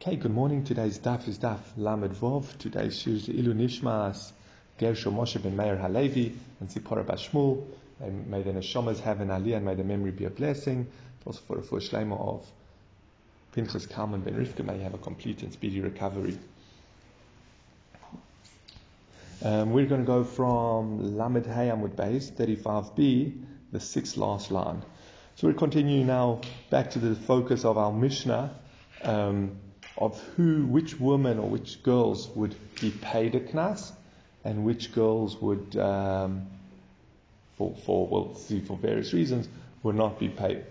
Okay, good morning. Today's daf is daf Lamed Vov. Today's shir is Ilu Nishmas Gershom Moshe ben Meir Halevi and Zipporah Bashmul. May the neshamas have an aliyah and may the memory be a blessing. Also for the full shlema of Pinchas Kalman ben Rivka, may have a complete and speedy recovery. Um, we're going to go from Lamed Hayamud Base 35b, the sixth last line. So we're continuing now back to the focus of our Mishnah. Um, of who, which women or which girls would be paid a knas, and which girls would, um, for, for well, see for various reasons, would not be paid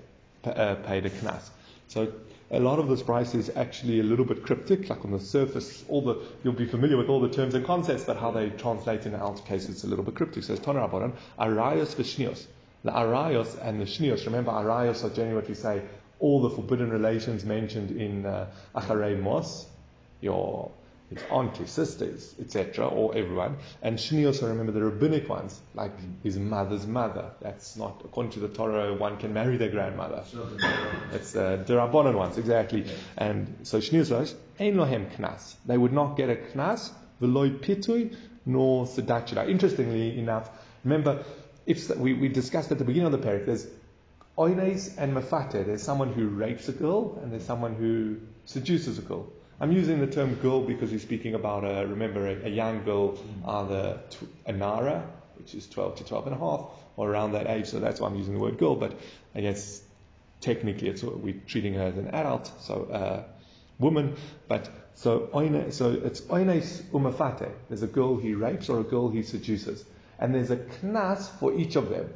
uh, paid a knas. So a lot of this price is actually a little bit cryptic, like on the surface, all the you'll be familiar with all the terms and concepts, but how they translate in the our case it's a little bit cryptic. So it's Rabbanan, Arayos v'shnios. The Arayos and the Shnios, remember Arayos are generally what we say all the forbidden relations mentioned in uh, Acharei Mos, your his aunt, his sisters, etc., or everyone. And Shni also remember the rabbinic ones, like his mother's mother. That's not, according to the Torah, one can marry their grandmother. It's uh, the Rabbanon ones, exactly. And so Shni also, Ein lohem knas. They would not get a knas, v'loi pitui, nor sedachira. Interestingly enough, remember, if we, we discussed at the beginning of the parak, there's Oines and mafate. There's someone who rapes a girl and there's someone who seduces a girl. I'm using the term girl because we're speaking about a, remember, a, a young girl, either a nara, which is 12 to 12 and a half, or around that age. So that's why I'm using the word girl. But I guess technically it's, we're treating her as an adult, so uh, woman. But so oine, so it's oines umafate. There's a girl he rapes or a girl he seduces, and there's a knas for each of them.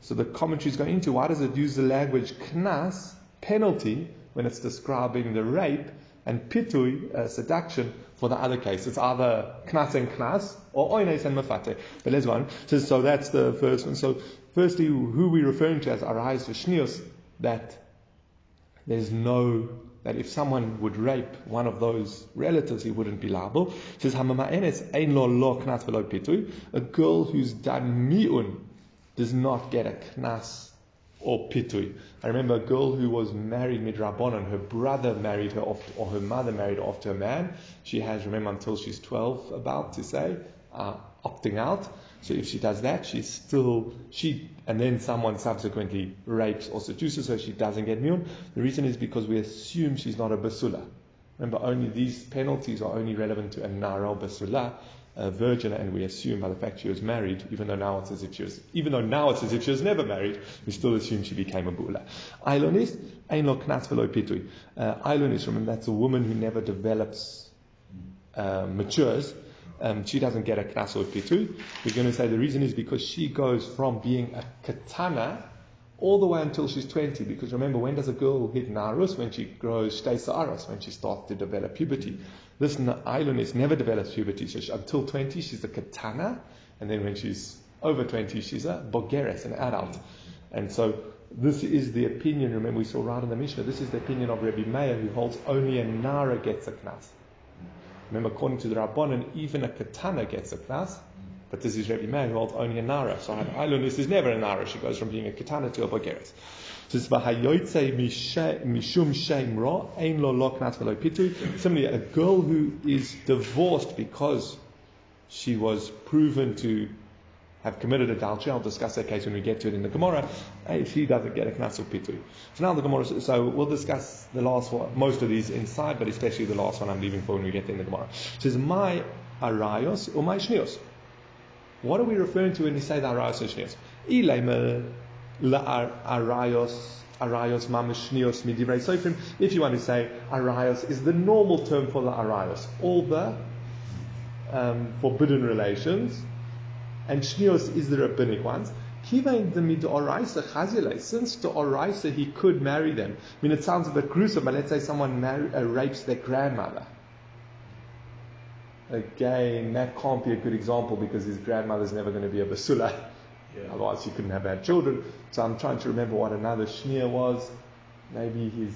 So the commentary is going into why does it use the language knas, penalty, when it's describing the rape, and pitui, uh, seduction, for the other case. It's either knas and knas, or oines and mafate. But let's go. So, so that's the first one. So firstly, who we're referring to as arais v'shnios, that there's no that if someone would rape one of those relatives, he wouldn't be liable. It says a girl who's done mi'un, does not get a knas or pitui. I remember a girl who was married midrabanan. Her brother married her off, or her mother married off to a man. She has, remember, until she's 12, about to say, uh, opting out. So if she does that, she's still she, and then someone subsequently rapes or seduces her, she doesn't get miun. The reason is because we assume she's not a basula. Remember, only these penalties are only relevant to a nara basula virgin, and we assume by the fact she was married, even though now it's as if she was, even though now it's as if she was never married, we still assume she became a bula. Ailonis, ein lo knas velo pitui. Uh, Ailonis, remember that's a woman who never develops, uh, matures. Um, she doesn't get a knas or pitui. We're going to say the reason is because she goes from being a katana all the way until she's 20. Because remember, when does a girl hit narus? When she grows shtei when she starts to develop puberty. This ailonis never develops puberty. So until 20, she's a katana. And then when she's over 20, she's a bogeres, an adult. And so this is the opinion, remember we saw right in the Mishnah, this is the opinion of Rabbi Meir who holds only a Nara gets a knas. Remember, according to the Rabbanan, even a katana gets a knas. But this is Rabbi Meir who holds only a Nara. So Ailun, this is never a Nara. She goes from being a katana to a bogeres. Similarly, a girl who is divorced because she was proven to have committed adultery. I'll discuss that case when we get to it in the Gemara. Hey, she doesn't get a knas of pitu. So now the Gemara. So we'll discuss the last one, most of these inside, but especially the last one I'm leaving for when we get there in the Gemara. It says my arayos or my shnios. What are we referring to when we say the arayos or shnios? Arayos, arayos mamishnios midivrei sofrim. If you want to say arayos is the normal term for the arayos, all the um, forbidden relations, and shnios is the rabbinic ones. Kivain the midoraisa chazile. Since the oraisa he could marry them. I mean, it sounds a bit gruesome, but let's say someone uh, rapes their grandmother. Again, that can't be a good example because his grandmother's never going to be a basula. Yeah. Otherwise, he couldn't have had children. So I'm trying to remember what another shneer was. Maybe his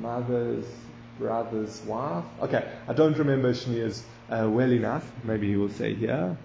mother's brother's wife. Okay, I don't remember shneers uh, well enough. Maybe he will say here.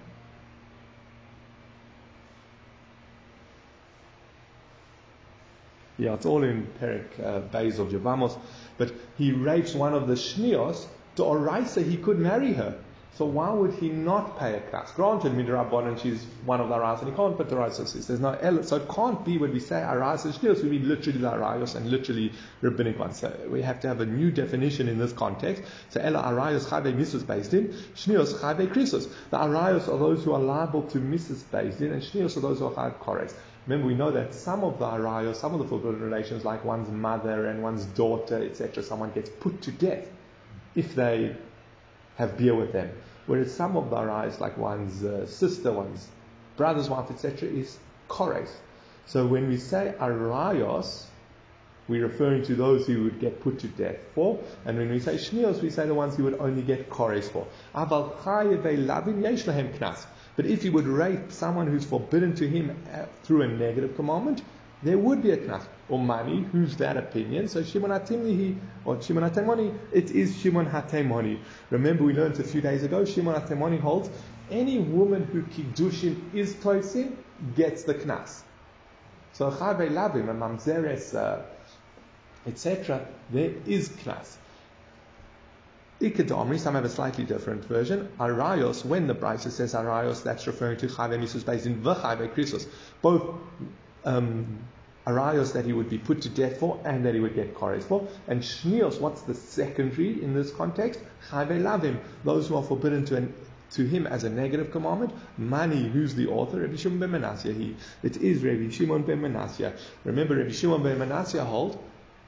Yeah, it's all in Perik uh, Bays of Yavamos. But he rapes one of the Shnios, to Oraisa he could marry her. So why would he not pay a knas? Granted, midrabanan, she's one of the arayos, and he can't put the raisos. There's no el, so it can't be when we say arayos and shnios, we mean literally the arayos and literally rabbinic ones. So we have to have a new definition in this context. So ela arayos chave misus based in, shnios chave krisos. The arayos are those who are liable to misus based in, and shnios are those who are chave kores. Remember, we know that some of the arayos, some of the forbidden relations, like one's mother and one's daughter, etc., someone gets put to death if they have beer with them. Whereas some of the arais, like one's uh, sister, one's brother's wife, etc., is kores. So when we say arayos, we're referring to those who would get put to death for. And when we say shnios, we say the ones who would only get kores for. But if he would rape someone who's forbidden to him uh, through a negative commandment, there would be a knas. Or money, who's that opinion? So Shimon Hatimni, or Shimon Hatemoni, it is Shimon Hatemoni. Remember we learned a few days ago, Shimon Hatemoni holds, any woman who kiddushin is toisin gets the knas. So Chave Lavim and Mamzeres, uh, etc., there is knas. Ikadomri, some have a slightly different version. Arayos, when the Brisa says Arayos, that's referring to Chave Misus based in V'Chave Krisos. Both um, arayos that he would be put to death for and that he would get kores for. And shnios, what's the secondary in this context? Chayve lavim, those who are forbidden to, an, to him as a negative commandment. Mani, who's the author? Rabbi Shimon ben Manasseh. He, it is Rabbi Shimon ben Manasseh. Remember, Rabbi Shimon ben Manasseh hold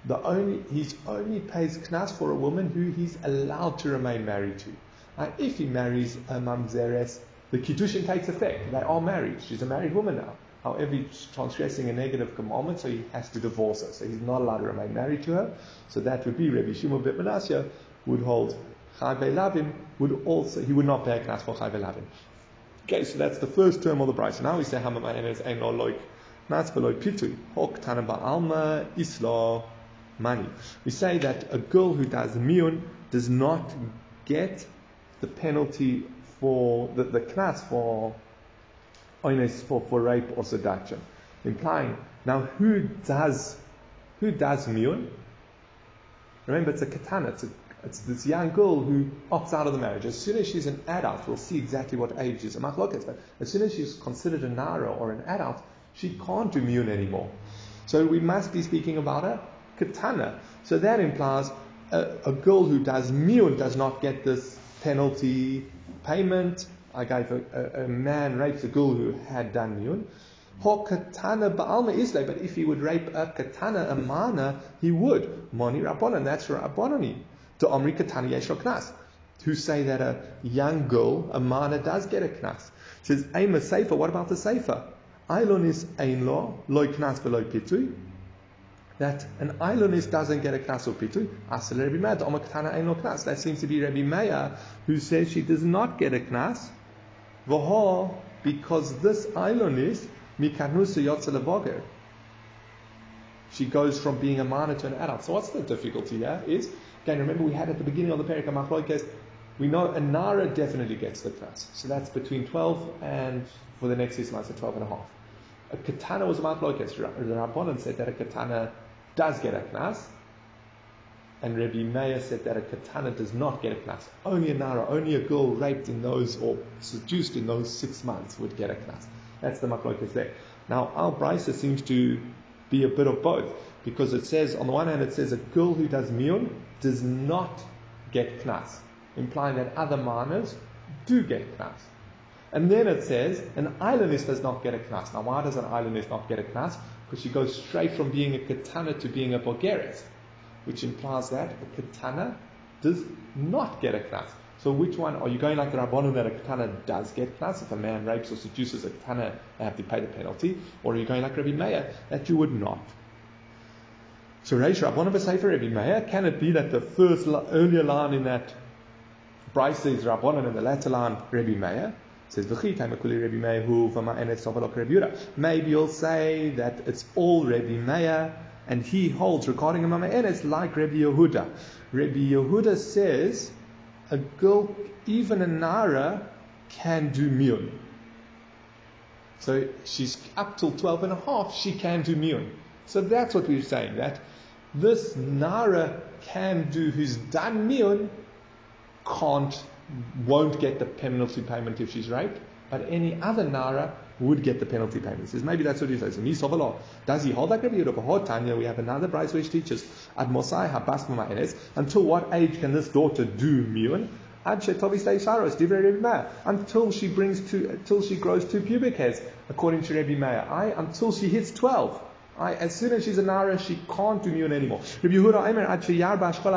the only he only pays knas for a woman who he's allowed to remain married to. Now, if he marries a mamzeres, the kiddushin takes effect. They are married. She's a married woman now. However, he's transgressing a negative commandment, so he has to divorce her. So he's not allowed to remain married to her. So that would be Rabbi Shimon ben Manasseh would hold Chayve Lavim would also he would not pay a knas for Chayve Lavim. Okay, so that's the first term of the Brisa. Now we say Hamamayenes Ein Lo Loik Nas Veloy Pitui Hok Tana Ba'alma Isla Money. We say that a girl who does miyun does not get the penalty for the, the knas for for, rape or seduction. Implying, now who does, who does miyun? Remember, it's a katana, it's, a, it's this young girl who opts out of the marriage. As soon as she's an adult, we'll see exactly what age is but as soon as she's considered a nara or an adult, she can't do miyun anymore. So we must be speaking about a katana. So that implies a, a girl who does miyun does not get this penalty payment I gave a, a, a, man rapes a girl who had done yun, miyun. katana ba'alma isle, but if he would rape a katana, a mana, he would. Moni rabbanon, that's rabbonani. To omri katana yesh knas. Who say that a young girl, a mana, does get a knas. Says, aim a sefer, what about the sefer? Ailon is ein lo, loy knas veloy pitui. That an Ilonis doesn't get a knas or pitui. Asal Rabbi Meir, ein lo knas. That seems to be Rabbi Meir, who says she does not get a knas. V'ho, because this ailonis mikanusa yotzelevoger. She goes from being a minor to an adult. So what's the difficulty here? Is again, remember we had at the beginning of the Perikah Machloikes, we know a Nara definitely gets the knas. So that's between 12 and for the next six months, at 12 and a half. A katana was a Machloikes. The Rabbanan said that a katana does get a knas. And Rabbi Meir said that a katana does not get a knas. Only a nara, only a girl raped in those or seduced in those six months would get a knas. That's the machlokas there. Now, our brisa seems to be a bit of both because it says, on the one hand, it says a girl who does miyun does not get knas, implying that other manas do get knas. And then it says an ailonis does not get a knas. Now, why does an ailonis not get a knas? Because she goes straight from being a katana to being a bogeres which implies that a katana does not get a knas. So which one are you going like the Rabbanon that a katana does get knas? If a man rapes or seduces a katana, they have to pay the penalty. Or are you going like Rabbi Meir that you would not? So Reish Rabbanon for Rabbi Meir, can it be that the first earlier line in that brisa is Rabbanon and the latter line Rabbi Meir? says Maybe you'll say that it's all Rabbi Meir and he holds regarding a mama enes like Rabbi Yehuda. Rabbi Yehuda says a girl, even a nara, can do miyun. So she's up till 12 and a half, she can do miyun. So that's what we're saying, that this Nara can do who's done Miun can't, won't get the penalty payment if she's raped, but any other Nara would get the penalty payment. He says, maybe that's what he says. Does he hold like Rabbi Yehuda? Tanya, we have another brisa which teaches, Ad Mosai Habas Ma'enes, until what age can this daughter do Mion? Ad Divrei Rabbi Meir, until she brings two, until she grows two pubic hairs, according to Rabbi Meir. I, until she hits 12. Right? As soon as she's a Nara, she can't do Mune anymore. Rabbi Yehuda actually, Yarba Ashkol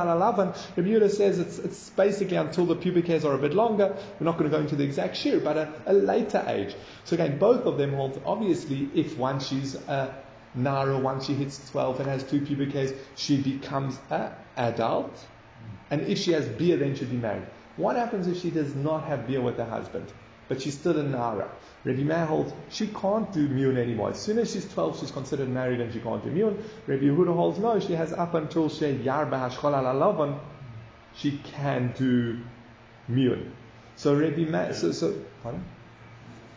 Rabbi says it's, it's basically until the pubic hairs are a bit longer. We're not going to go into the exact shear, but a later age. So again, both of them hold, obviously, if once she's a Nara, once she hits 12 and has two pubic hairs, she becomes an adult. And if she has beer, then she'll be married. What happens if she does not have beer with her husband, but she's still a Nara? Rabbi Meir holds she can't do Miyun anymore. As soon as she's 12, she's considered married and she can't do Miyun. Rabbi Yehuda holds no, she has up until she Yarba Hashchol Alavan, she can do Miyun. So Rabbi Meir, so, so, pardon?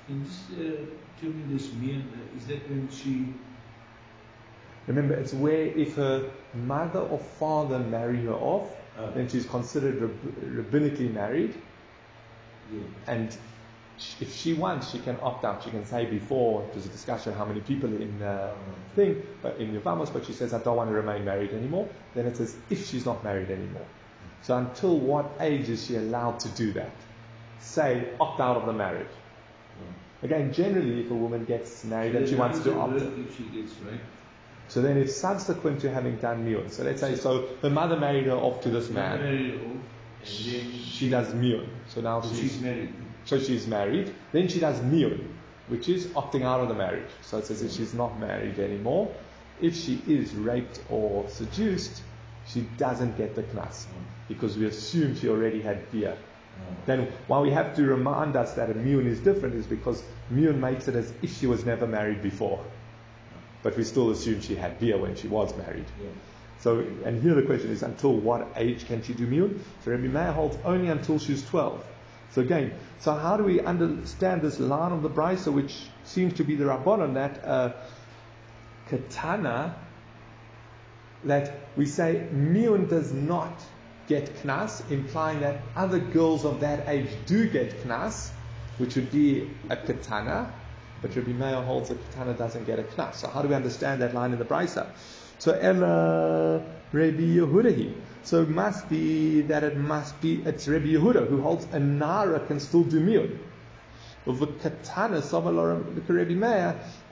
In this, uh, tell me this Miyun, uh, is that when she Remember, it's where if her mother or father marry her off, uh, then she's considered rab- rabbinically married. Yeah. And if she wants, she can opt out. She can say before there's a discussion how many people in the thing, but in Yavamos, but she says I don't want to remain married anymore. Then it says if she's not married anymore. So until what age is she allowed to do that? Say opt out of the marriage. Hmm. Again, generally, if a woman gets married and she wants to opt out. If she gets right. So then it's subsequent to having done miyun. So let's say, so her mother married her off to this man. Married off, and then She does miyun. So now she's married. So she's married. Then she does miyun, which is opting out of the marriage. So it says if she's not married anymore, if she is raped or seduced, she doesn't get the knas. Because we assume she already had beer. Mm. Then why we have to remind us that a miyun is different is because miyun makes it as if she was never married before. But we still assume she had beer when she was married. Yeah. So, and here the question is, until what age can she do miyun? So Rabbi Meir holds only until she's 12. So again, so how do we understand this line of the Brisa, which seems to be the Rabbanon, that uh, katana, that we say miyun does not get knas, implying that other girls of that age do get knas, which would be a katana, but Rabbi Meir holds that katana doesn't get a knas. So how do we understand that line in the Brisa? So Ella Rabbi Yehudahi. So it must be that it must be it's Rabbi Yehuda who holds a nara can still do Meir,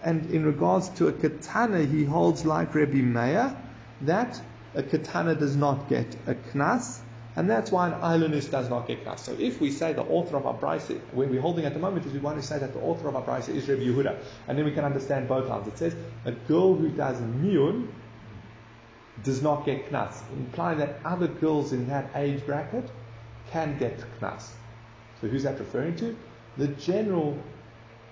and in regards to a katana, he holds like Rabbi Meir that a katana does not get a knas, and that's why an ailonis does not get knas. So if we say the author of our brisa, where we're holding at the moment is we want to say that the author of our brisa is Rabbi Yehuda, and then we can understand both lines. It says a girl who does miyun does not get knas, implying that other girls in that age bracket can get knas. So who's that referring to? The general,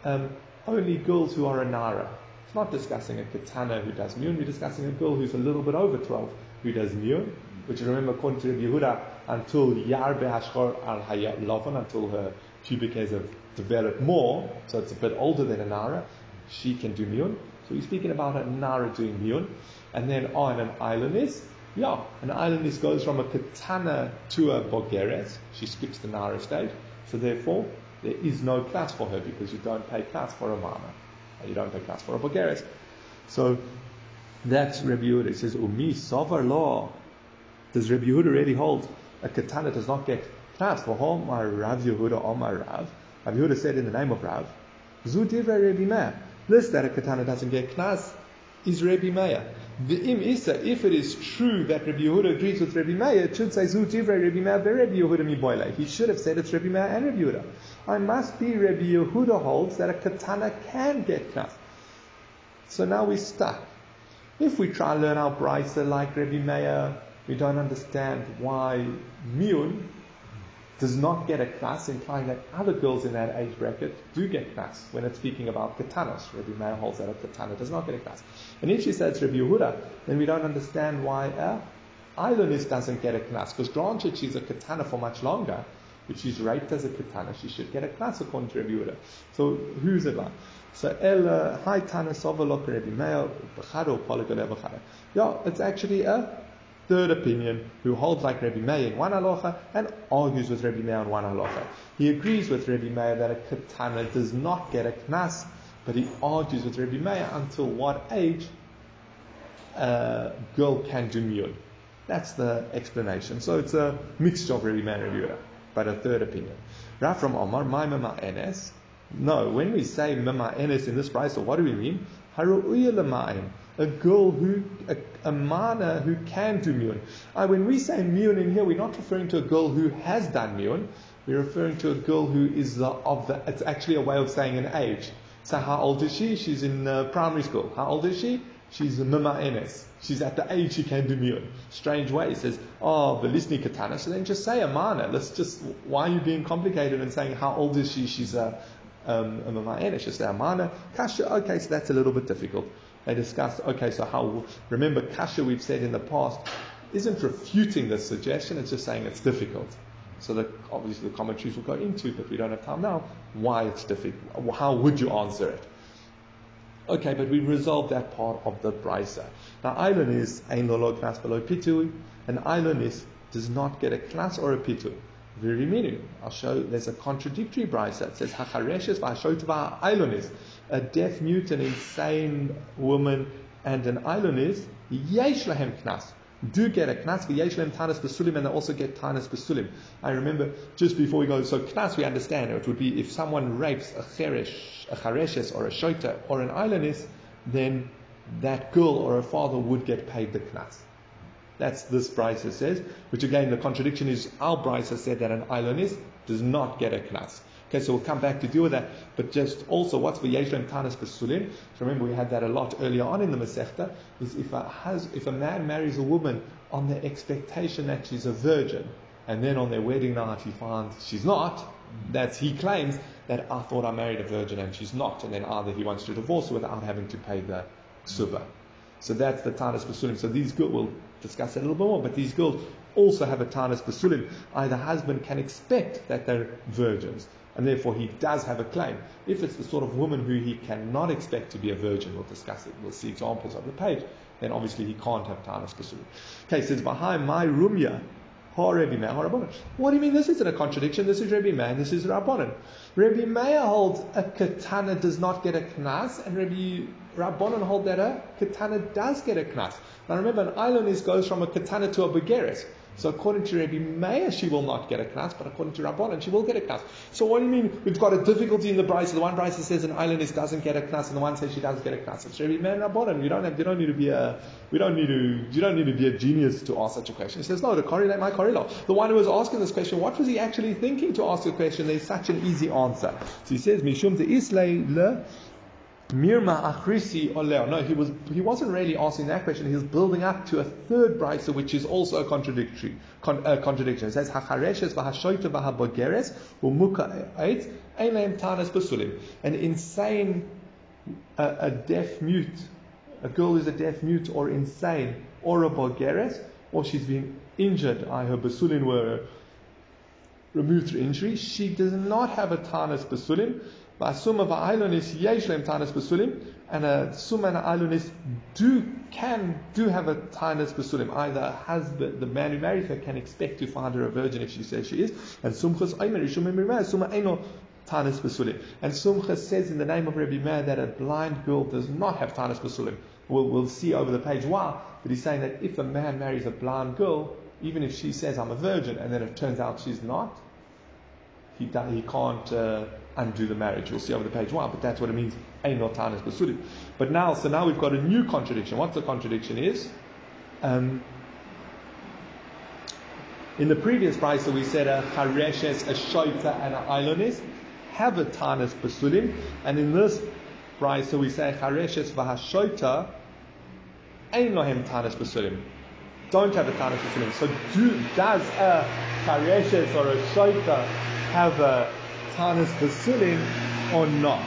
um, only girls who are a nara. It's not discussing a katana who does miyun. We're discussing a girl who's a little bit over 12 who does miyun, which remember according to Rabbi Yehuda, until yarbe hashchor al hayat until her pubic hairs have developed more, so it's a bit older than a nara, she can do miyun. So we're speaking about a nara doing miyun. And then on an ailonis, yeah, an ailonis goes from a katana to a bogeret. She skips the nara stage. So therefore, there is no knas for her because you don't pay knas for a mama. You don't pay knas for a bogeret. So that's Rabbi Yehuda. It says, Umi sovar law. Does Rabbi Yehuda really hold a katana does not get knas for my Rav Yehuda or my Rav? Rav Yehuda said in the name of Rav, Zu Rabbi Meir. This that a katana doesn't get knas is Rabbi Meir. The im isa, if it is true that Rabbi Yehuda agrees with Rabbi Meir, it should say Zu Rabbi Meir Rabbi Yehuda. He should have said it's Rabbi Meir and Rabbi Yehuda. I must be Rabbi Yehuda holds that a katana can get knas. So now we're stuck. If we try and learn our brisa like Rabbi Meir, we don't understand why Miyun does not get a knas, implying that other girls in that age bracket do get knas when it's speaking about katanas. Rabbi Meir holds that a katana does not get a knas. And if she says Rabbi Yehuda, then we don't understand why a ailonis doesn't get a knas. Because granted she's a katana for much longer, If she's raped as a katana, she should get a knas according to Rabbi Yehuda. So who's it like? So El uh, Hai Tana Sovalok Rabbi Meir B'chado B'chado. Yeah, it's actually a third opinion who holds like Rabbi Meir in one halacha and argues with Rabbi Meir in one halacha. He agrees with Rabbi Meir that a katana does not get a knas, but he argues with Rabbi Meir until what age a girl can do miyun. That's the explanation. So it's a mixture of Rabbi Meir and Rabbi Yehuda, but a third opinion. Raf from Omar, my mama enes. No, when we say mama enes in this brisa, so what do we mean? A girl who, a, a mana who can do miyun. Uh, when we say miyun in here, we're not referring to a girl who has done miyun. We're referring to a girl who is the, of the, it's actually a way of saying an age. So how old is she? She's in uh, primary school. How old is she? She's a mima enes. She's at the age she can do miyun. Strange way. He says, oh, velisni katana. So then just say a mana. Let's just, why are you being complicated and saying how old is she? She's a, um, a mima enes. Just say a mana. Kasha, okay, so that's a little bit difficult. They discussed, okay, so how, remember kasha we've said in the past isn't refuting this suggestion, it's just saying it's difficult. So obviously the commentaries will go into, but we don't have time now, why it's difficult. How would you answer it? Okay, but we resolved that part of the brisa. Now, ailonis ein lolo knas below pitu. An ailonis does not get a knas or a pitui. Very meaning. I'll show. There's a contradictory brisa. It says hachareshes v'hashotva ailonis a deaf, mute, an insane woman, and an ailonis yesh lahem knas do get a knas v'yeshlem tanas besulim, and they also get tanas besulim. I remember just before we go, so knas we understand it would be if someone rapes a cheresh, a chareshes, or a shota, or an ailonis, then that girl or her father would get paid the knas. That's this brisa says, which again the contradiction is our brisa said that an ailonis does not get a knas. Okay, so we'll come back to deal with that. But just also, what's v'yeshlem tanas besulim? So remember, we had that a lot earlier on in the Masechta. Is if a has, if a man marries a woman on the expectation that she's a virgin, and then on their wedding night he finds she's not, that he claims that I thought I married a virgin and she's not, and then either he wants to divorce her without having to pay the suba. So that's the tanas besulim. So these girls, we'll discuss that a little bit more, but these girls also have a tanas besulim. Either husband can expect that they're virgins and therefore he does have a claim. If it's the sort of woman who he cannot expect to be a virgin, we'll discuss it, we'll see examples on the page, then obviously he can't have Tanas Basur. Okay, says, behind my rumya, what do you mean this isn't a contradiction? This is Rabbi Meir, this is Rabbanon. Rabbi Meir holds a katana does not get a knas, and Rabbi Rabbanon hold that a katana does get a knas. Now remember, an ailonis goes from a katana to a begeres. So according to Rabbi Meir, she will not get a knas, but according to Rabbanan, she will get a knas. So what do you mean? We've got a difficulty in the brisa. The one brisa says an ailonis doesn't get a knas, and the one says she does get a knas. It's Rabbi Meir and Rabbanan. You don't have, you don't need to be a, we don't need to, you don't need to be a genius to ask such a question. He says, no, to correlate my correlate. The one who was asking this question, what was he actually thinking to ask the question? There's such an easy answer. So he says, Mishum te islay le Mirma achrisi oleo. No, he was he wasn't really asking that question. He was building up to a third brisa, which is also a contradictory con, uh, contradiction. It says hachareshes v'hashoita v'habogeres ein tanas basulim. An insane, a deaf mute, a girl who's a deaf mute or insane, or a bogeres, or she's been injured. I her basulim were removed through injury. She does not have a tanas basulim V'asuma v'ailonis yeshlem tanis besulim, and a suma and do can do have a tanis besulim. Either husband, the man who marries her, can expect to find her a virgin if she says she is, and sumchas aimer ishum suma eno tanis besulim. And sumcha says in the name of Rabbi Meir that a blind girl does not have tanis besulim. We'll, we'll see over the page why, but he's saying that if a man marries a blind girl, even if she says I'm a virgin, and then it turns out she's not, he, he can't. Uh, undo the marriage. We'll see over the page why, but that's what it means. But now, so now we've got a new contradiction. What the contradiction is? Um, in the previous brisa, so we said a chareshes, a shoita, and an ilonis have a tanis basulim, and in this brisa, so we say chareshes v'hashoita ain't lohem tanis basulim. Don't have a tanis basulim. So do, does a chareshes or a shoita have a Tanis Basilim or not.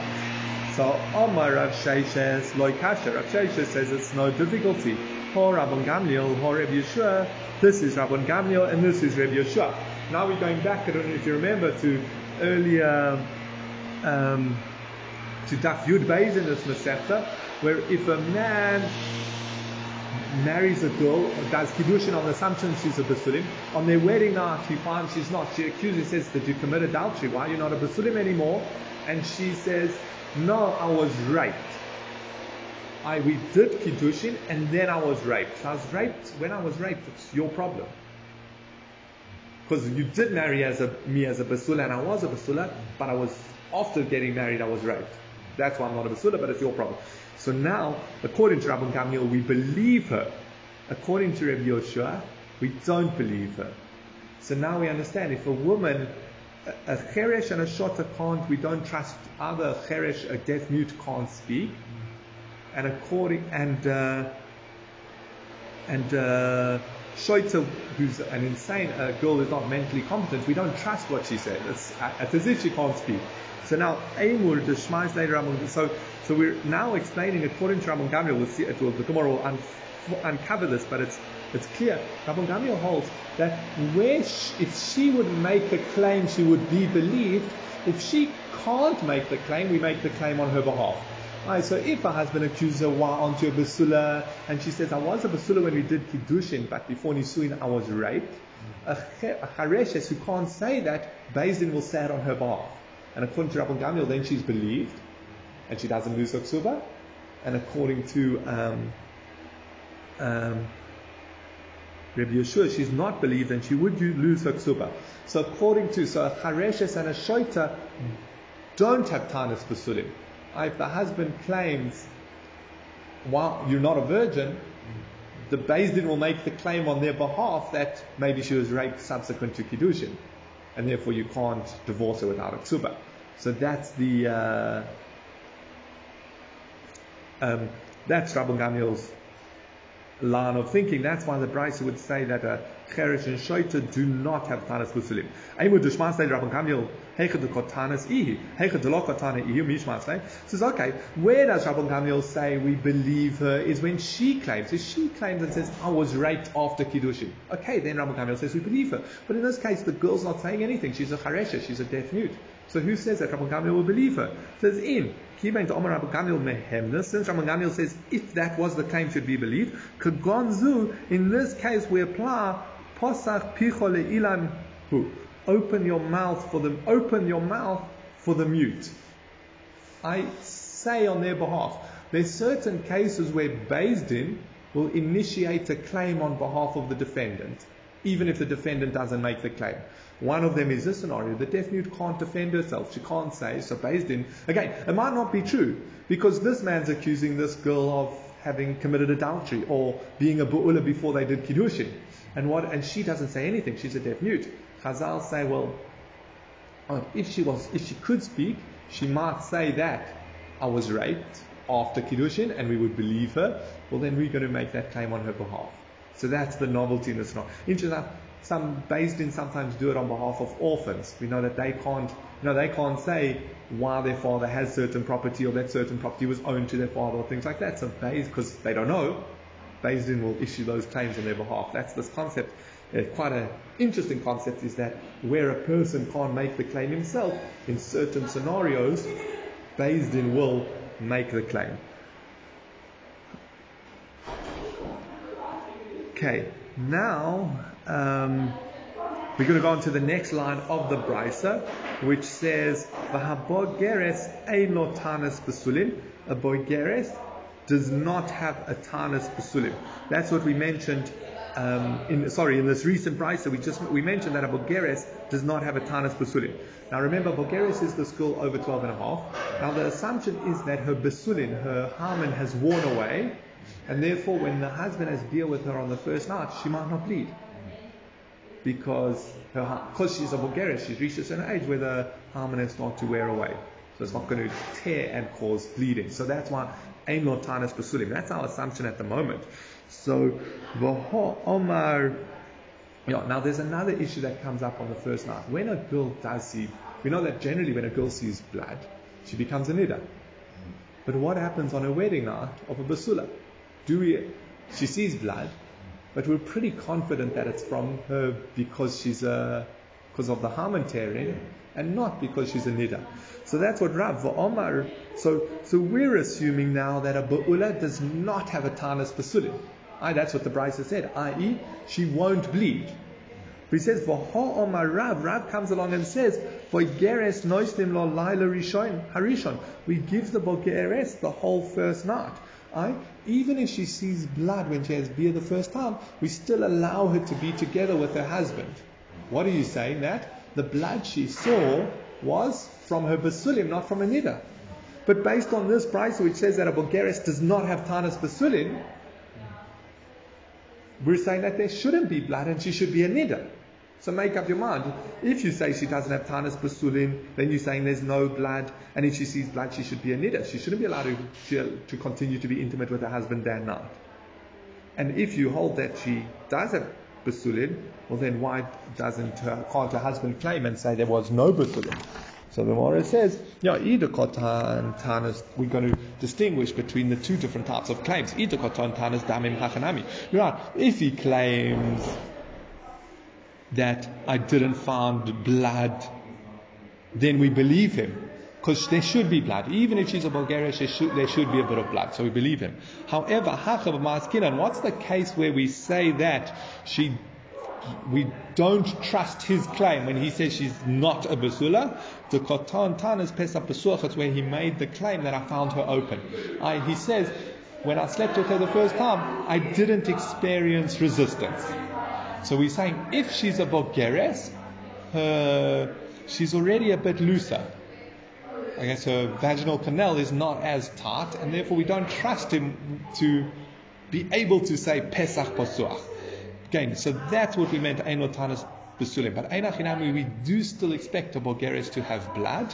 So Omar Rav Sheishes Loy Kasha. Rav Sheishes says it's no difficulty. Ho Rabban Gamliel, Ho Reb Yeshua. This is Rabban Gamliel and this is Reb Yeshua. now we're going back, if you remember, to earlier, um, to Daf Yud Beis in this Masechta, where if a man marries a girl, does kiddushin on the assumption she's a basulim. On their wedding night, he finds she's not. She accuses, says, that you commit adultery? Why you're you not a basulim anymore?" And she says, "No, I was raped. I we did kiddushin, and then I was raped. I was raped. When I was raped, it's your problem." Because you did marry as a, me as a basula, and I was a basula, but I was after getting married, I was raped. That's why I'm not a basula, but it's your problem. So now, according to Rabban Gamliel, we believe her. According to Rabbi Yoshua, we don't believe her. So now we understand if a woman, a, cheresh and a shota can't, we don't trust other cheresh, a deaf mute can't speak, and according and uh, and uh, who's an insane girl is not mentally competent, we don't trust what she says. It's, it's as if she can't speak. So now, Eimur, the Shmais later so so we're now explaining according to Rabban Gamliel. We'll see it will the will un, uncover this, but it's it's clear. Rabban Gamliel holds that where she, if she would make a claim, she would be believed. If she can't make the claim, we make the claim on her behalf. Right, so if a husband accuses her onto a basula, and she says, I was a basula when we did kiddushin, but before nisuin I was raped, a, chareshes who can't say that, Beis Din will say it on her behalf. And according to Rabban Gamliel, then she's believed, and she doesn't lose her ksuba. And according to um, um, Rabbi Yeshua, she's not believed, and she would lose her ksuba. So according to so a chareshes and a shoita don't have tanis basulim. If the husband claims, "Well, you're not a virgin," the Din will make the claim on their behalf that maybe she was raped subsequent to kiddushin and therefore you can't divorce her without a ksuba. So that's the uh, um, that's Rabban Gamliel's line of thinking. That's why the Brisa would say that a Cheresh and Shoita do not have Tanas Besulim. Eimu Dushman say Rabban Gamliel, Heicha says, okay, where does Rabban Gamliel say we believe her is when she claims. If she claims and says, I was raped after Kiddushin. Okay, then Rabban Gamliel says we believe her. But in this case, the girl's not saying anything. She's a Charesha, she's a deaf mute. So who says that Rabban Gamliel will believe her? Says in Kibain to Omar Gamliel mehemna. Since Rabban Gamliel says if that was the claim should be believed, kagonzu. In this case, we apply posach pichole ilan hu. Open your mouth for them. Open your mouth for the mute. I say on their behalf. There's certain cases where Din will initiate a claim on behalf of the defendant, even if the defendant doesn't make the claim. One of them is this scenario. The deaf mute can't defend herself. She can't say, so based in, again, it might not be true because this man's accusing this girl of having committed adultery or being a bu'ula before they did kiddushin. And what, and she doesn't say anything. She's a deaf mute. Chazal say, well, oh, if she was, if she could speak, she might say that I was raped after kiddushin and we would believe her. Well, then we're going to make that claim on her behalf. So that's the novelty in this. Interesting some Beis Din sometimes do it on behalf of orphans. We know that they can't, you know, they can't say why their father has certain property or that certain property was owned to their father or things like that. So Beis, because they don't know, Beis Din will issue those claims on their behalf. That's this concept. Uh, quite an interesting concept is that where a person can't make the claim himself, in certain scenarios, Din will make the claim. Okay, now um, we're going to go on to the next line of the brisa, which says, "V'habogeres ein lo tanis besulim." A bogeres does not have a tanis Basulim. That's what we mentioned. Um, in sorry, in this recent brisa, we just we mentioned that a bogeres does not have a tanis Basulin. Now remember, bogeres is the school over 12 and a half. Now the assumption is that her Basulin, her hymen, has worn away, and therefore when the husband has deal with her on the first night, she might not bleed because her, because she's a bogeres, she's reached a certain age where the hymen starts to wear away. So it's not going to tear and cause bleeding. So that's why Ein Lo Tanis Basulim. That's our assumption at the moment. So Vaho Omar. Now there's another issue that comes up on the first night. When a girl does see, we know that generally when a girl sees blood, she becomes a nida. But what happens on her wedding night of a basula? Do we, she sees blood, but we're pretty confident that it's from her because she's a because of the hymen tearing and not because she's a nida. So that's what Rav Omar. So so we're assuming now that a ba'ula does not have a tanas basulim. Aye, that's what the Brisa said, i.e., she won't bleed. But he says, V'ha Omar Rav, Rav comes along and says, V'geres noislim lo laila rishon, harishon. We give the Bogeres the whole first night. Aye? Even if she sees blood when she has beer the first time, we still allow her to be together with her husband. What are you saying? That the blood she saw was from her basulim, not from a nida. But based on this brisa, which says that a bogeres does not have tanas basulim, we're saying that there shouldn't be blood and she should be a nida. So make up your mind. If you say she doesn't have tanas basulin, then you're saying there's no blood, and if she sees blood, she should be a nida. She shouldn't be allowed to, to continue to be intimate with her husband and night. And if you hold that she does have basulin, well then why doesn't uh, her, can't husband claim and say there was no basulin? So the Gemara says, yeah, either kota and tanas, we're going to distinguish between the two different types of claims. Either kota and tanas damim hachanami. Right, if he claims that I didn't find blood, then we believe him. Because there should be blood. Even if she's a bogeres, there should, there should be a bit of blood. So we believe him. However, Hachav and what's the case where we say that she we don't trust his claim when he says she's not a basula. The Kotan Tanas Pesach Besuach, it's where he made the claim that I found her open. I, he says, when I slept with her the first time, I didn't experience resistance. So we're saying if she's a bogeres, her, she's already a bit looser. I guess her vaginal canal is not as tight, and therefore we don't trust him to be able to say Pesach Pasuach. Again, so that's what we meant, Einotanis Besulim. But Einachinami, we do still expect a bogeres to have blood,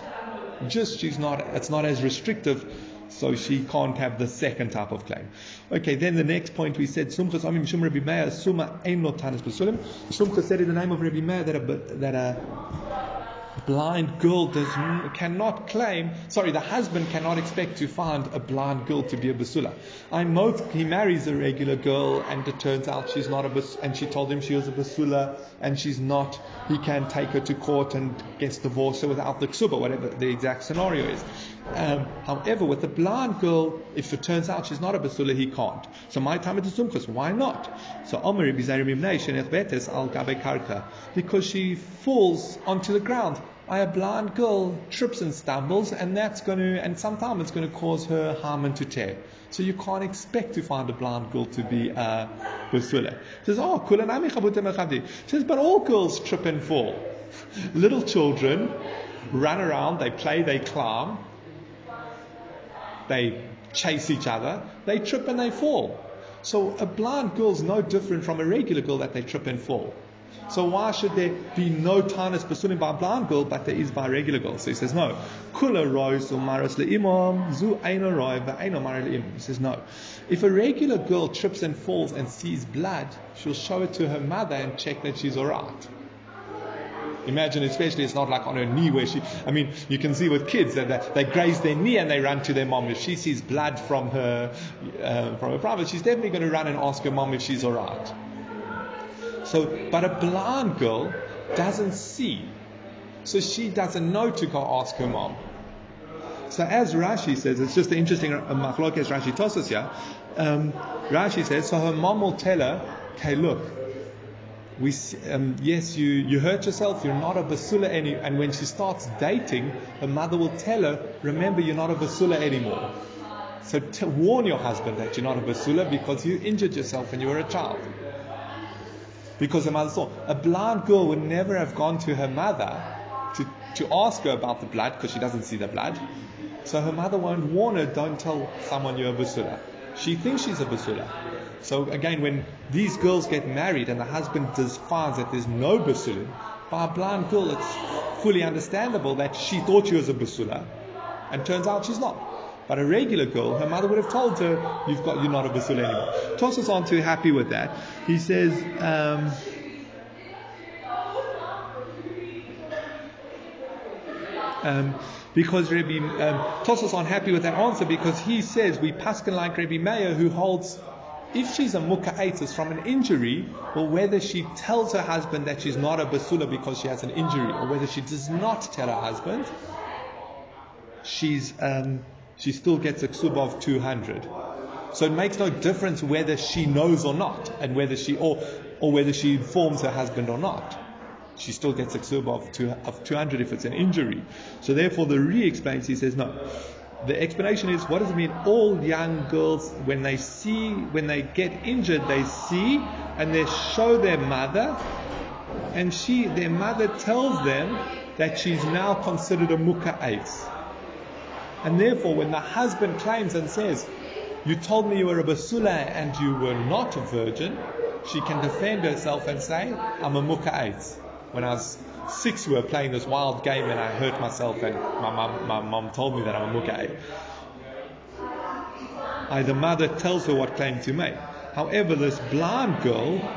just she's not, it's not as restrictive so she can't have the second type of claim. Okay, then the next point we said, Sumchas Amim Shum Rabbi Meir, Suma Ein Tanis Besulim. Sumchas said in the name of Rabbi Meir that a, that a blind girl does, cannot claim, sorry, the husband cannot expect to find a blind girl to be a basula. I he marries a regular girl and it turns out she's not a bas, and she told him she was a basula and she's not, he can take her to court and gets divorced her without the ksuba, whatever the exact scenario is. Um, however, with a blind girl, if it turns out she's not a basula, he can't. So my time is sumkas. Why not? So Omer al because she falls onto the ground. A blind girl trips and stumbles, and that's going to, and sometimes it's going to cause her harm and to tear. So you can't expect to find a blind girl to be a basula. Says, oh, Kulanami says, but all girls trip and fall. Little children run around, they play, they climb they chase each other, they trip and they fall. So a blind girl is no different from a regular girl that they trip and fall. So why should there be no tanis basunim by a blind girl, but there is by a regular girl? So he says no. Kula rois leimam zu. He says no. If a regular girl trips and falls and sees blood, she'll show it to her mother and check that she's alright. Imagine, especially, it's not like on her knee where she, I mean, you can see with kids that they, graze their knee and they run to their mom. If she sees blood from her, uh, from her private, she's definitely going to run and ask her mom if she's alright. So, but a blind girl doesn't see. So she doesn't know to go ask her mom. So as Rashi says, it's just an interesting uh, machlokes Rashi tosses here. Um, Rashi says, so her mom will tell her, okay, look, we, um, yes, you, you hurt yourself, you're not a basula any, and when she starts dating, her mother will tell her, remember, you're not a basula anymore. So to warn your husband that you're not a basula because you injured yourself when you were a child. Because the mother saw a blind girl would never have gone to her mother to, to ask her about the blood because she doesn't see the blood. So her mother won't warn her, don't tell someone you're a basula. She thinks she's a basula. So again, when these girls get married and the husband finds that there's no basulim, by a blind girl, it's fully understandable that she thought she was a basula, and turns out she's not. But a regular girl, her mother would have told her, "You've got, you're not a basula anymore." Tosas aren't too happy with that. He says. Um, um, because Rabbi um, Tosas unhappy with that answer because he says we paskin like Rabbi Meir who holds if she's a muka'atis from an injury, or whether she tells her husband that she's not a basula because she has an injury, or whether she does not tell her husband, she's um, she still gets a ksuba of 200. So it makes no difference whether she knows or not, and whether she or or whether she informs her husband or not. She still gets a ksuba of, two, of 200 if it's an injury. So therefore, the re explains. He says no. The explanation is what does it mean? All young girls, when they see, when they get injured, they see and they show their mother, and she, their mother tells them that she's now considered a muka'ates. And therefore, when the husband claims and says, You told me you were a basula and you were not a virgin, she can defend herself and say, I'm a muka'ates. When I was six, we were playing this wild game and I hurt myself, and my mom, my told me that I'm a muka'ates. I, the mother tells her what claim to make. However, this blind girl,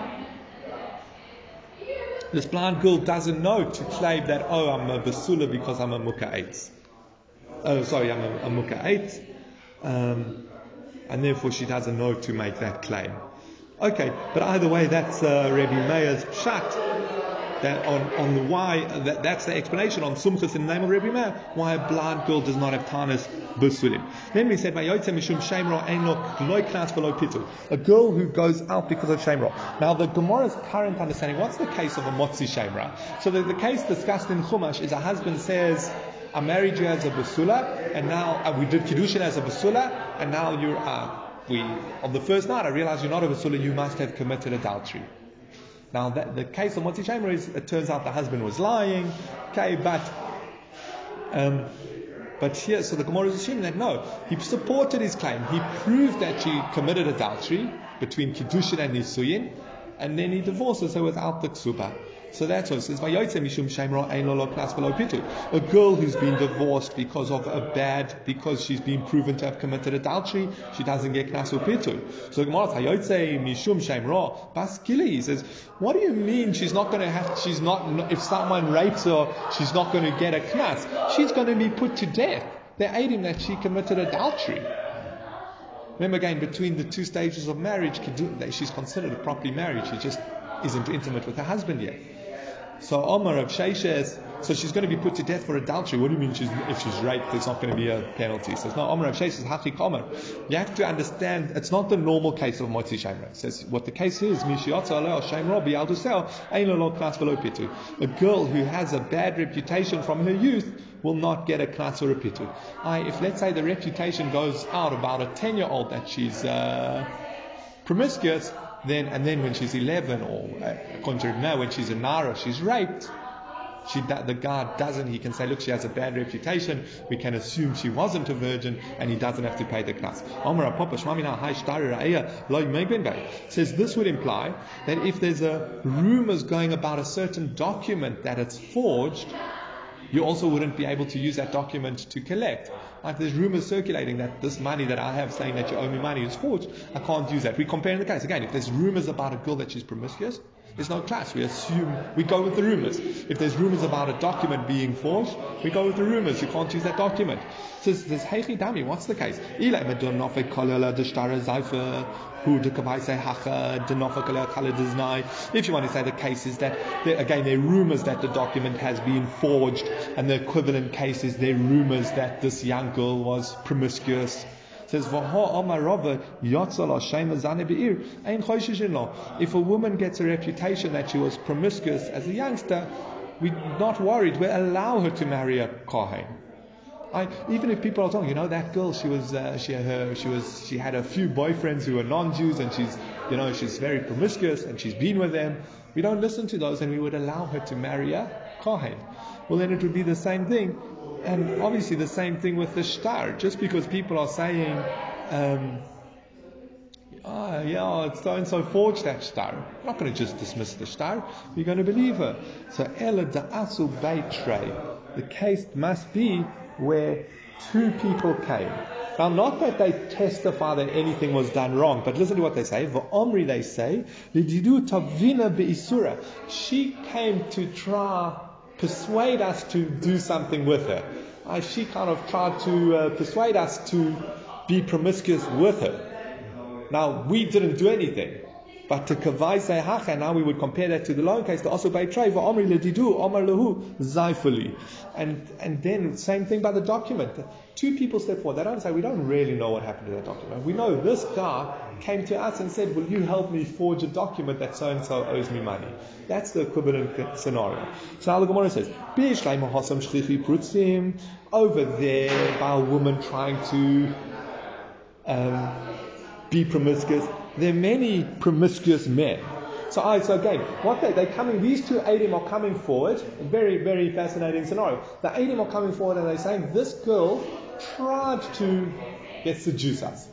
this blind girl doesn't know to claim that, oh, I'm a basula because I'm a muka'ates oh, sorry, I'm a, a muka 8, um, and therefore she doesn't know to make that claim. Okay, but either way, that's uh, Rabbi Meir's pshat. That on, on why, that, that's the explanation on Sumchas in the name of Rabbi Meir, why a blind girl does not have Tanas Besulim. Then we said, Mishum Pitu. A girl who goes out because of Shemra. Now the Gemara's current understanding, what's the case of a Motzi Shemra? So the, the case discussed in Chumash is a husband says, I married you as a basula, and now uh, we did kiddushin as a basula, and now you're uh, we on the first night I realized you're not a basula, you must have committed adultery. Now that, the case of Motzi Shemer is it turns out the husband was lying, okay, but um, but here, so the Gemara is assuming that no, he supported his claim. He proved that she committed adultery between Kiddushin and Nisuyin, and then he divorces her without the ksuba. So that's what it says. A girl who's been divorced because of a bad, because she's been proven to have committed adultery, she doesn't get knas pitu. So Gemara mishum shemra baskili. He says, what do you mean she's not going to have? She's not. If someone rapes her, she's not going to get a knas. She's going to be put to death. They're aiding that she committed adultery. Remember again, between the two stages of marriage, she's considered a properly married. She just isn't intimate with her husband yet. So Omar of Sheishes, so she's going to be put to death for adultery. What do you mean she's, if she's raped, there's not going to be a penalty? So it's not Omar of Sheishes, Hachik Omar. You have to understand, it's not the normal case of Motzi Shemra. It says, what the case is, A girl who has a bad reputation from her youth will not get a knas or pitu. If let's say the reputation goes out about a 10 year old that she's uh, promiscuous, then and then when she's 11 or uh, to now when she's a nara she's raped. She, the guard doesn't he can say look she has a bad reputation. We can assume she wasn't a virgin and he doesn't have to pay the knas says this would imply that if there's a rumors going about a certain document that it's forged you also wouldn't be able to use that document to collect. Like there's rumors circulating that this money that I have saying that you owe me money is forged. I can't use that. We're comparing the case. Again, if there's rumors about a girl that she's promiscuous, there's no knas. We assume we go with the rumors. If there's rumors about a document being forged, we go with the rumors. You can't use that document. So there's Heichi Dami. What's the case? If you want to say the case is that, again, there are rumors that the document has been forged, and the equivalent case is there are rumors that this young girl was promiscuous. Says, If a woman gets a reputation that she was promiscuous as a youngster, we're not worried. We allow her to marry a Kohen. I, even if people are talking, you know, that girl, she was, uh, she her, she was, she had a few boyfriends who were non-Jews, and she's, you know, she's very promiscuous, and she's been with them. We don't listen to those, and we would allow her to marry a kohen. Well, then it would be the same thing, and obviously the same thing with the shtar. Just because people are saying, um, ah, yeah, it's so and so forged that shtar. We're not going to just dismiss the shtar. We're going to believe her. So, ela da'asu beitrei. The case must be where two people came. Now, not that they testify that anything was done wrong, but listen to what they say. For Omri, they say, tavina be'isura. She came to try persuade us to do something with her. Uh, she kind of tried to uh, persuade us to be promiscuous with her. Now, we didn't do anything. But to kavai say now we would compare that to the loan case, the also by trade, omri ledidu, omar lehu, zaifuli. And, and then, same thing by the document. Two people step forward. They don't say, we don't really know what happened to that document. We know this guy came to us and said, will you help me forge a document that so and so owes me money? That's the equivalent scenario. So the Gemara says, over there by a woman trying to um, be promiscuous. There are many promiscuous men. So, I, so again, what they, they're coming, these two Adim are coming forward. Very, very fascinating scenario. The Adim are coming forward and they're saying, this girl tried to get seduce us.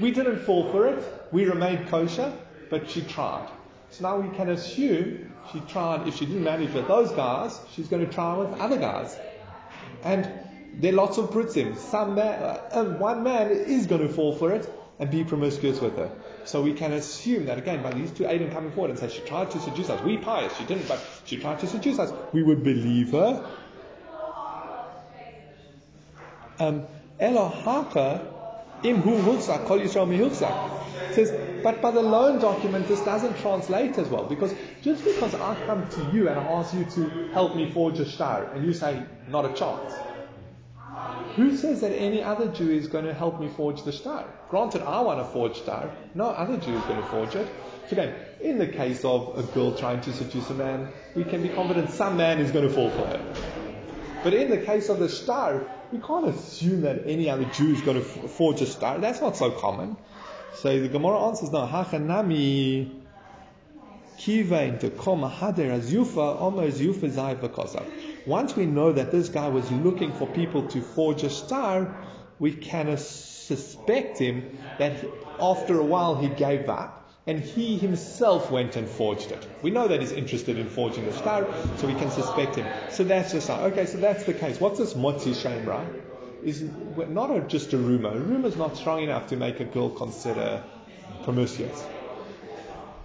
We didn't fall for it. We remained kosher, but she tried. So now we can assume she tried, if she didn't manage with those guys, she's going to try with other guys. And there are lots of Britzim. Some man, uh, one man is going to fall for it and be promiscuous with her. So we can assume that again by these two Aiden coming forward and say she tried to seduce us. We pious, she didn't, but she tried to seduce us. We would believe her. Um, Elohaka imhu hulzak kol Yisrael mihulzak says, but by the loan document this doesn't translate as well because just because I come to you and I ask you to help me forge a shtar and you say not a chance who says that any other Jew is going to help me forge the shtar? Granted, I want to forge shtar. No other Jew is going to forge it. So again, in the case of a girl trying to seduce a man, we can be confident some man is going to fall for her. But in the case of the shtar, we can't assume that any other Jew is going to forge a shtar. That's not so common. So the Gemara answers, no, hachanami kivain to koma hader as yufa, omer as yufa zai once we know that this guy was looking for people to forge a shtar, we can suspect him that after a while he gave up and he himself went and forged it. We know that he's interested in forging the shtar, so we can suspect him. So that's just okay. So that's the case. What's this motzi shemra? Is not a, just a rumor. A rumor is not strong enough to make a girl consider promiscuous,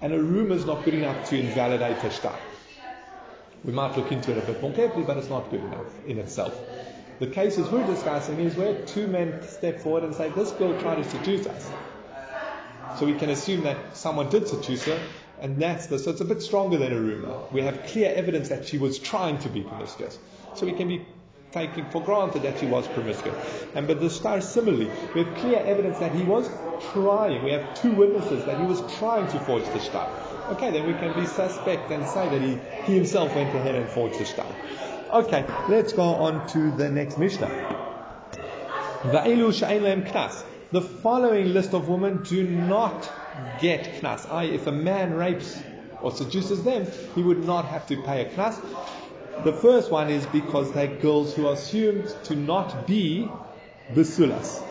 and a rumor is not good enough to invalidate her shtar. We might look into it a bit more carefully, but it's not good enough in itself. The cases we're discussing is where two men step forward and say, This girl tried to seduce us. So we can assume that someone did seduce her, and that's the. So it's a bit stronger than a rumor. We have clear evidence that she was trying to be promiscuous. So we can be taking for granted that she was promiscuous. And but the shtar similarly, we have clear evidence that he was trying. We have two witnesses that he was trying to forge the shtar okay, then we can be suspect and say that he, he himself went ahead and forged the shtar. Okay, let's go on to the next Mishnah. The following list of women do not get knas. I, if a man rapes or seduces them, he would not have to pay a knas. The first one is because they're girls who are assumed to not be basulas.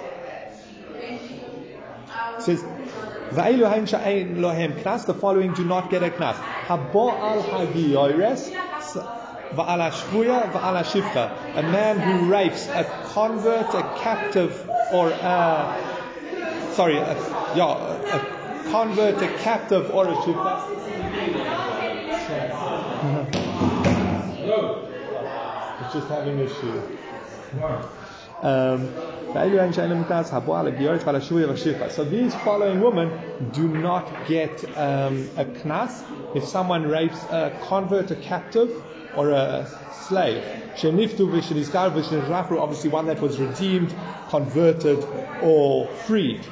Says the following do not get a knas. A man who rapes a convert, a captive, or a, sorry, a, yeah, a convert, a captive, or a shifcha. it's just having a shoe. Um, so these following women do not get um, a knas if someone rapes a convert, a captive, or a slave. Obviously, one that was redeemed, converted, or freed.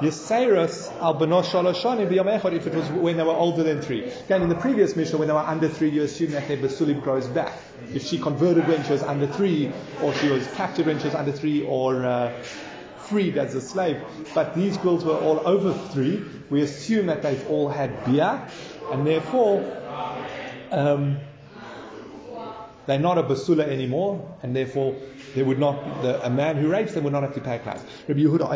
Yisairas al if it was when they were older than three. Again, in the previous Mishnah, when they were under three, you assume that their basulim grows back. If she converted when she was under three, or she was captured when she was under three, or uh, freed as a slave. But these girls were all over three. We assume that they've all had beer, and therefore um, they're not a basula anymore, and therefore there would not the, a man who rapes them would not have to pay a knas. Rabbi Yehuda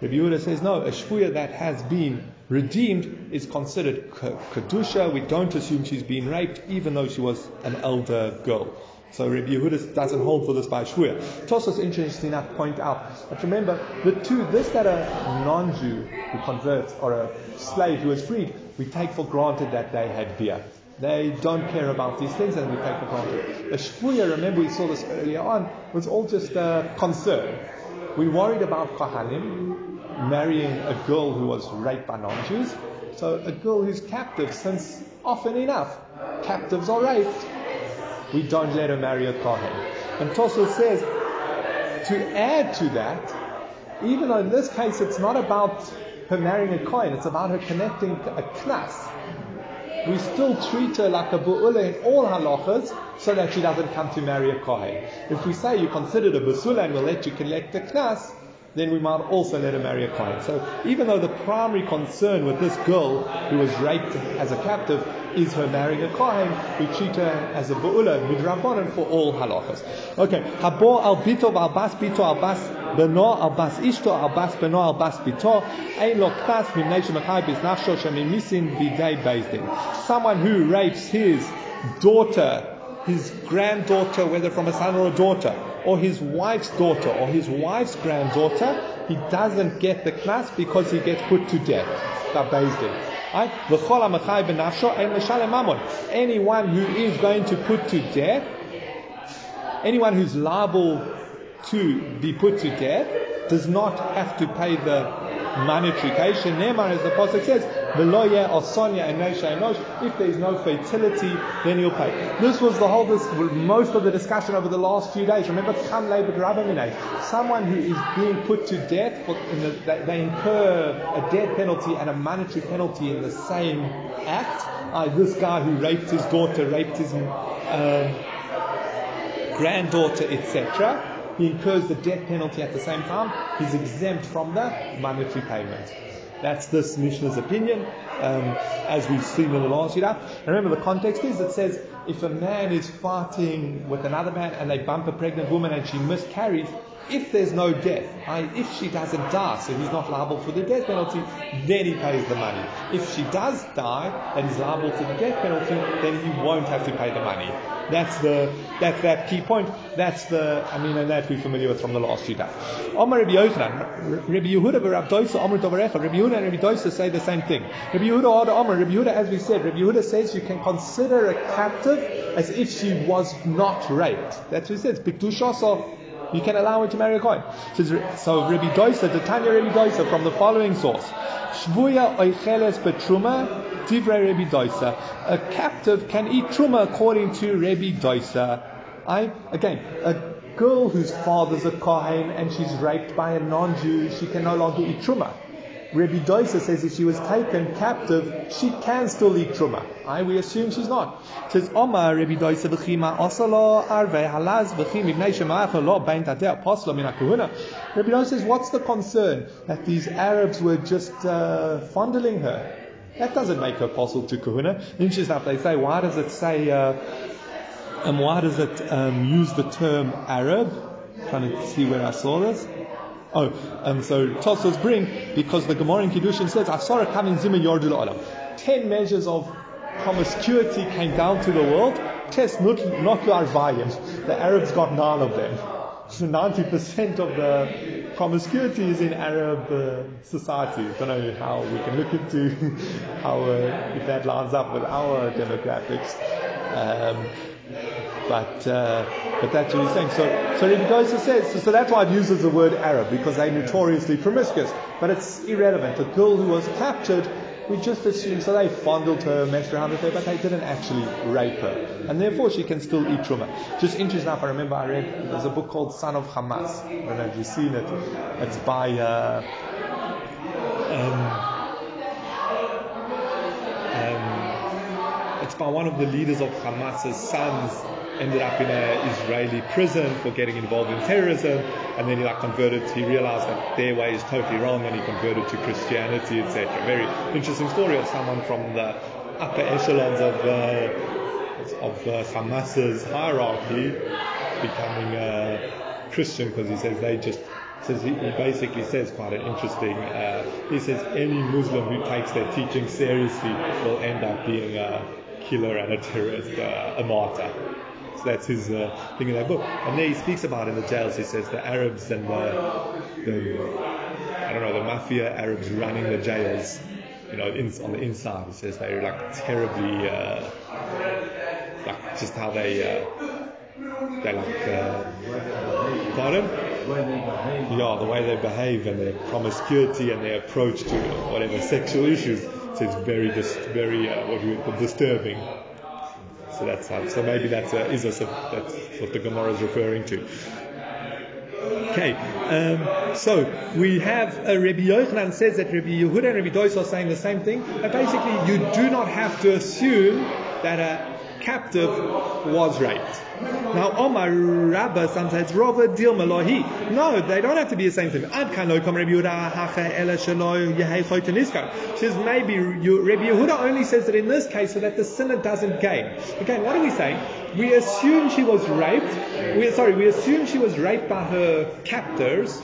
Rabbi Yehuda says no, a shvuya that has been redeemed is considered kedusha. We don't assume she's been raped, even though she was an elder girl. So Rabbi Yehuda doesn't hold for this by shvuya. Tosfos, interesting enough, point out. But remember, the two, this that a non-Jew who converts or a slave who is freed, we take for granted that they had beer. They don't care about these things and we take for granted. A shvuya, remember we saw this earlier on, was all just concern. we worried about Kohanim marrying a girl who was raped by non-Jews. So a girl who's captive, since often enough captives are raped, we don't let her marry a Kohen. And Tosfos says, to add to that, even though in this case it's not about her marrying a Kohen, it's about her connecting a knas. We still treat her like a bu'ula in all halachas so that she doesn't come to marry a Kohen. If we say you considered a basula and we'll let you collect a knas, then we might also let her marry a Kohen. So even though the primary concern with this girl who was raped as a captive is her marrying a Kohen, we treat her as a Bu'ula, midrabanan for all halachas. Okay, Habor al bito al bas bito al bas beno al bas ishto al bas beno al bas bito, ein lo knas mimnei shemachai bis nafsho shemimisin bidei beis din. Someone who rapes his daughter, his granddaughter, whether from a son or a daughter, or his wife's daughter, or his wife's granddaughter, he doesn't get the knas because he gets put to death by Beis Din. Anyone who is going to put to death, anyone who's liable to be put to death, does not have to pay the monetary cation. Neymar, as the Pasuk says, Veloye or Sonia and If there is no fertility, then he'll pay. This was the whole, this, most of the discussion over the last few days. Remember, Someone who is being put to death, they incur a death penalty and a monetary penalty in the same act. Uh, this guy who raped his daughter, raped his um, granddaughter, etc he incurs the death penalty at the same time, he's exempt from the monetary payment. That's this Mishnah's opinion, um, as we've seen in the last year. Remember, the context is it says if a man is fighting with another man and they bump a pregnant woman and she miscarries, if there's no death, if she doesn't die, so he's not liable for the death penalty, then he pays the money. If she does die and he's liable for the death penalty, then he won't have to pay the money. That's the that's that key point. That's the I mean, and that we're familiar with from the last few days. Omar Rabbi Yochanan, Rabbi Yehuda, Rabbi Doisa, Omar Dovarecha. Rabbi Yehuda and Rabbi Doisa say the same thing. Rabbi Yehuda, Omar, Rabbi Yehuda, as we said, Rabbi Yehuda says you can consider a captive as if she was not raped. That's what he says. Pikdushasa you can allow her to marry a Kohen. So Rabbi Doisa, the Tanya Rabbi Doisa from the following source. Shvuya oicheles betruma divrei Rabbi Doisa. A captive can eat truma according to Rabbi Doisa. I, again, a girl whose father's a Kohen and she's raped by a non-Jew, she can no longer eat truma. Rabbi Doisa says if she was taken captive, she can still eat truma. I, we assume she's not. It says Omar Rabbi Doisa v'chima osalo arve halaz v'chim ibnei lo bain posla min Rabbi Doisa says what's the concern that these Arabs were just uh, fondling her? That doesn't make her apostle to kahuna. Enough, they say why does it say uh, and why does it um, use the term Arab? Trying to see where I saw this. Oh, and so Tosfos bring because the Gemara in Kiddushin says Asara coming zima yordu olam. Ten measures of promiscuity came down to the world. Test not arvayim. The Arabs got nine of them. So 90% of the promiscuity is in Arab uh, society. I don't know how we can look into how uh, if that lines up with our demographics. Um, but uh, but that's what he's saying. So so Rabbi Dosa says so, so, that's why it uses the word Arab because they're notoriously promiscuous. But it's irrelevant. A girl who was captured, we just assume so they fondled her, messed around with her, but they didn't actually rape her, and therefore she can still eat truma. Just interesting enough, I remember I read there's a book called Son of Hamas. I don't know if you've seen it. It's by. Uh, um, um, it's by one of the leaders of Hamas's sons ended up in an Israeli prison for getting involved in terrorism, and then he like converted. He realized that their way is totally wrong, and he converted to Christianity, etc. Very interesting story of someone from the upper echelons of uh, of uh, Hamas's hierarchy becoming a Christian because he says they just says he, he, basically says quite an interesting. Uh, he says any Muslim who takes their teaching seriously will end up being a killer and a terrorist, uh, a martyr. So that's his uh, thing in that book. And there he speaks about in the jails. He says the Arabs and the, the I don't know the mafia Arabs running the jails. You know, in, on the inside, he says they're like terribly, uh, like just how they uh, they like. Uh, pardon? yeah, the way they behave and their promiscuity and their approach to whatever sexual issues. So it's very, dis- very uh, what we call disturbing. So maybe that's a, is a, that's what the Gemara is referring to. Okay, um, so we have uh, Rabbi Yochanan says that Rabbi Yehuda and Rabbi Dois are saying the same thing. But basically you do not have to assume that a captive was raped. Now, Omar Rabba sometimes Rava Dilma Lohi. No, they don't have to be the same thing. Ad kan lo kom Rabbi Yehuda hacha ela shelo yehei choyten iskar. Says maybe Rabbi Yehuda only says that in this case so that the sinner doesn't gain. Again, what are we saying? We assume she was raped. We, sorry, we assume she was raped by her captors.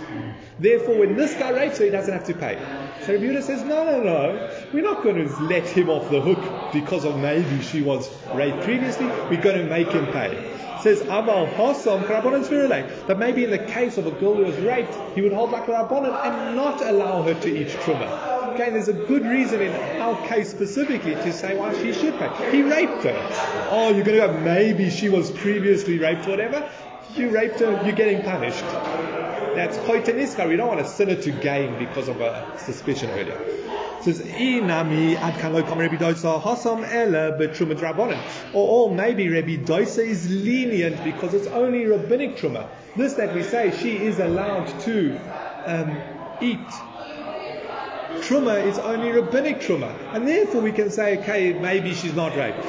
Therefore, when this guy rapes her, he doesn't have to pay. So Yehuda says, no, no, no. We're not going to let him off the hook because of maybe she was raped previously. We're going to make him pay. Says Aval Hosom Rabbanan That maybe in the case of a girl who was raped, he would hold like a Rabbanan and not allow her to eat Truma. Okay, there's a good reason in our case specifically to say why she should pay. He raped her. Oh, you're going to go, maybe she was previously raped, or whatever. You raped her, you're getting punished. That's koiteniska. We don't want a sinner to gain because of a suspicion earlier. It says, hasam. Or, or maybe Rabbi Dosa is lenient because it's only rabbinic truma. This that we say she is allowed to um, eat truma is only rabbinic truma, and therefore we can say, okay, maybe she's not raped.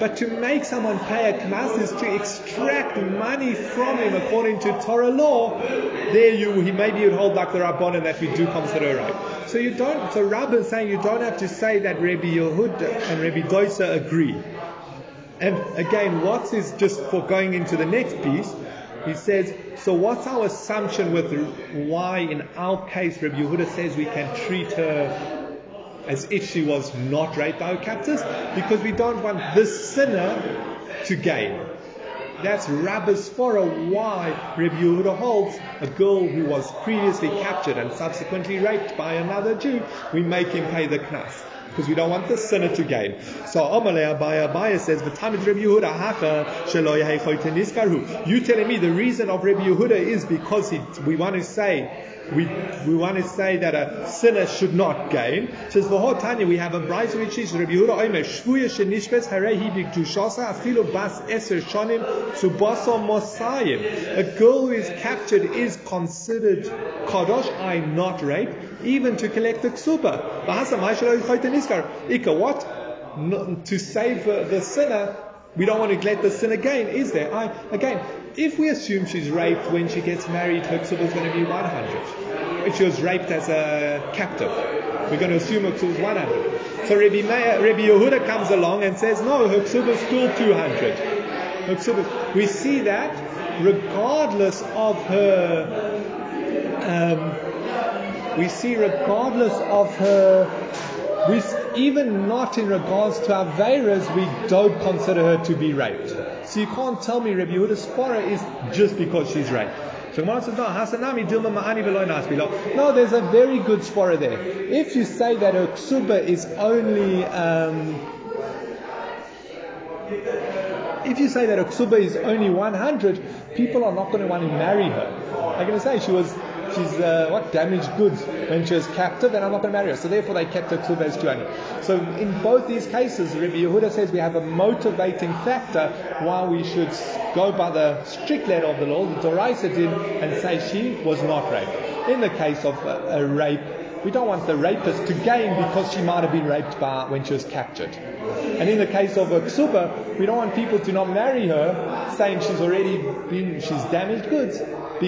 But to make someone pay a knas is to extract money from him according to Torah law. There, you he maybe you'd hold like the rabbanon that we do consider rape. So you don't. So Rabbi is saying you don't have to say that Rabbi Yehud and Rabbi Doisa agree. And again, what is just for going into the next piece? He says, so what's our assumption with why in our case Rabbi Yehuda says we can treat her as if she was not raped by her captors? Because we don't want this sinner to gain. That's Rabbi's for a why Rabbi Yehuda holds a girl who was previously captured and subsequently raped by another Jew, we make him pay the knas because we don't want the sinner to gain. So Amalei Abaya Abaya says, "V'tamid Rabbi Yehuda hacha shelo yehei You telling me the reason of Rabbi Yehuda is because he, we want to say we, we want to say that a sinner should not gain. Says the whole Tanya we have a bride which is Rabbi Yehuda Omer Shvuya shenishbetz harehi b'kdushasa afilu bas eser shonim subasa mosayim. A girl who is captured is considered kadosh, I not rape, even to collect the ksuba. Ika what? No, to save the sinner, we don't want to let the sinner gain, is there? I, again, if we assume she's raped when she gets married, her is going to be 100. If she was raped as a captive, we're going to assume her is 100. So Rabbi, Meir, Rabbi Yehuda comes along and says, no, her is still 200. Her ksuba, we see that regardless of her um, we see regardless of her, we, even not in regards to Averas, we don't consider her to be raped. So you can't tell me Rabbi Yehuda's spora is just because she's raped. So Gemara says, no, Hasanami Dilma No, there's a very good spora there. If you say that her ksuba is only, um, if you say that her ksuba is only 100, people are not going to want to marry her. They're going to say she was she's uh, what damaged goods when she was captive, and I'm not going to marry her. So therefore, they kept her ksuba as 200. So in both these cases, Rabbi Yehuda says we have a motivating factor why we should go by the strict letter of the law, the Doraisa did, and say she was not raped. In the case of a, a rape, we don't want the rapist to gain because she might have been raped by when she was captured. And in the case of a ksuba, we don't want people to not marry her, saying she's already been, she's damaged goods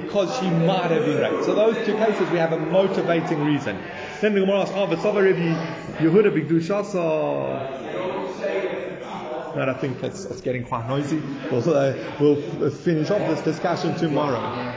because she might have been raped. So those two cases we have a motivating reason. Then the Gemara asks, oh, V'tzava Rabbi Yehuda b'Gdushasa. And I think it's, it's getting quite noisy. We'll, uh, we'll finish off this discussion tomorrow.